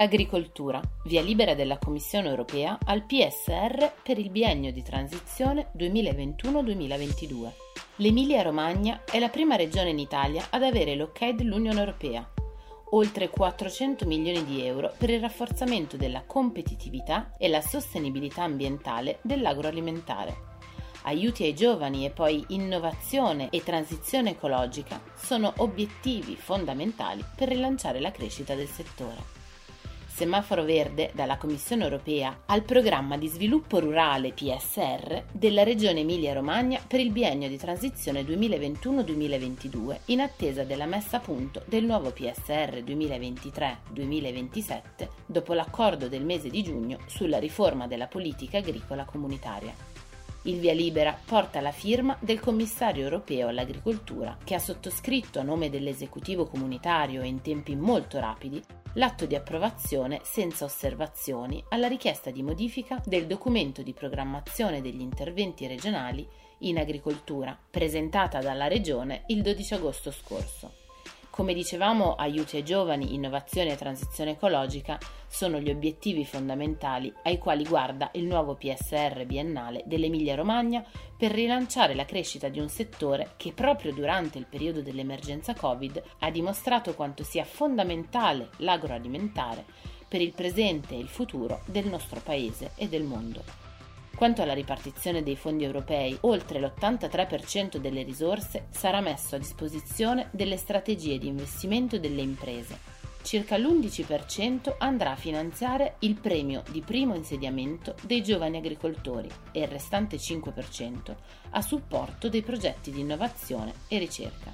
Agricoltura, via libera della Commissione europea al PSR per il biennio di transizione 2021-2022. L'Emilia-Romagna è la prima regione in Italia ad avere l'ok dell'Unione Europea. Oltre 400 milioni di euro per il rafforzamento della competitività e la sostenibilità ambientale dell'agroalimentare aiuti ai giovani e poi innovazione e transizione ecologica sono obiettivi fondamentali per rilanciare la crescita del settore semaforo verde dalla Commissione europea al programma di sviluppo rurale PSR della Regione Emilia-Romagna per il biennio di transizione 2021-2022 in attesa della messa a punto del nuovo PSR 2023-2027 dopo l'accordo del mese di giugno sulla riforma della politica agricola comunitaria. Il via libera porta la firma del commissario europeo all'agricoltura che ha sottoscritto a nome dell'esecutivo comunitario in tempi molto rapidi l'atto di approvazione senza osservazioni alla richiesta di modifica del documento di programmazione degli interventi regionali in agricoltura presentata dalla Regione il 12 agosto scorso. Come dicevamo, aiuti ai giovani, innovazione e transizione ecologica sono gli obiettivi fondamentali ai quali guarda il nuovo PSR biennale dell'Emilia-Romagna per rilanciare la crescita di un settore che proprio durante il periodo dell'emergenza Covid ha dimostrato quanto sia fondamentale l'agroalimentare per il presente e il futuro del nostro paese e del mondo. Quanto alla ripartizione dei fondi europei, oltre l'83% delle risorse sarà messo a disposizione delle strategie di investimento delle imprese. Circa l'11% andrà a finanziare il premio di primo insediamento dei giovani agricoltori e il restante 5% a supporto dei progetti di innovazione e ricerca.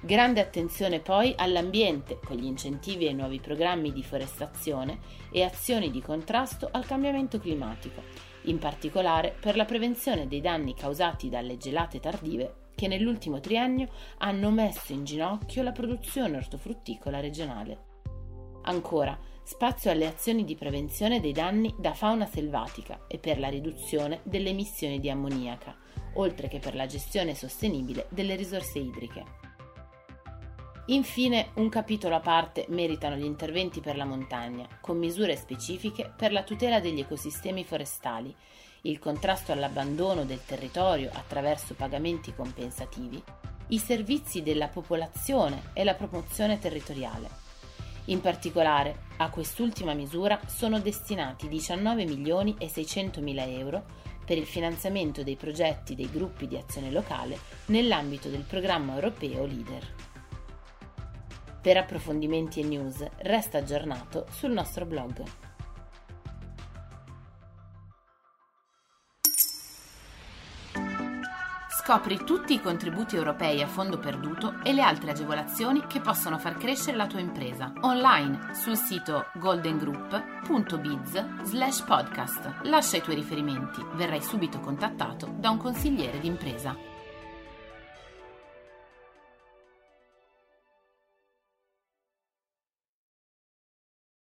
Grande attenzione poi all'ambiente con gli incentivi ai nuovi programmi di forestazione e azioni di contrasto al cambiamento climatico in particolare per la prevenzione dei danni causati dalle gelate tardive che nell'ultimo triennio hanno messo in ginocchio la produzione ortofrutticola regionale. Ancora, spazio alle azioni di prevenzione dei danni da fauna selvatica e per la riduzione delle emissioni di ammoniaca, oltre che per la gestione sostenibile delle risorse idriche. Infine, un capitolo a parte meritano gli interventi per la montagna, con misure specifiche per la tutela degli ecosistemi forestali, il contrasto all'abbandono del territorio attraverso pagamenti compensativi, i servizi della popolazione e la promozione territoriale. In particolare, a quest'ultima misura sono destinati 19 milioni e 600 mila euro per il finanziamento dei progetti dei gruppi di azione locale nell'ambito del programma europeo LEADER. Per approfondimenti e news resta aggiornato sul nostro blog. Scopri tutti i contributi europei a fondo perduto e le altre agevolazioni che possono far crescere la tua impresa online sul sito goldengroup.biz slash podcast. Lascia i tuoi riferimenti, verrai subito contattato da un consigliere d'impresa.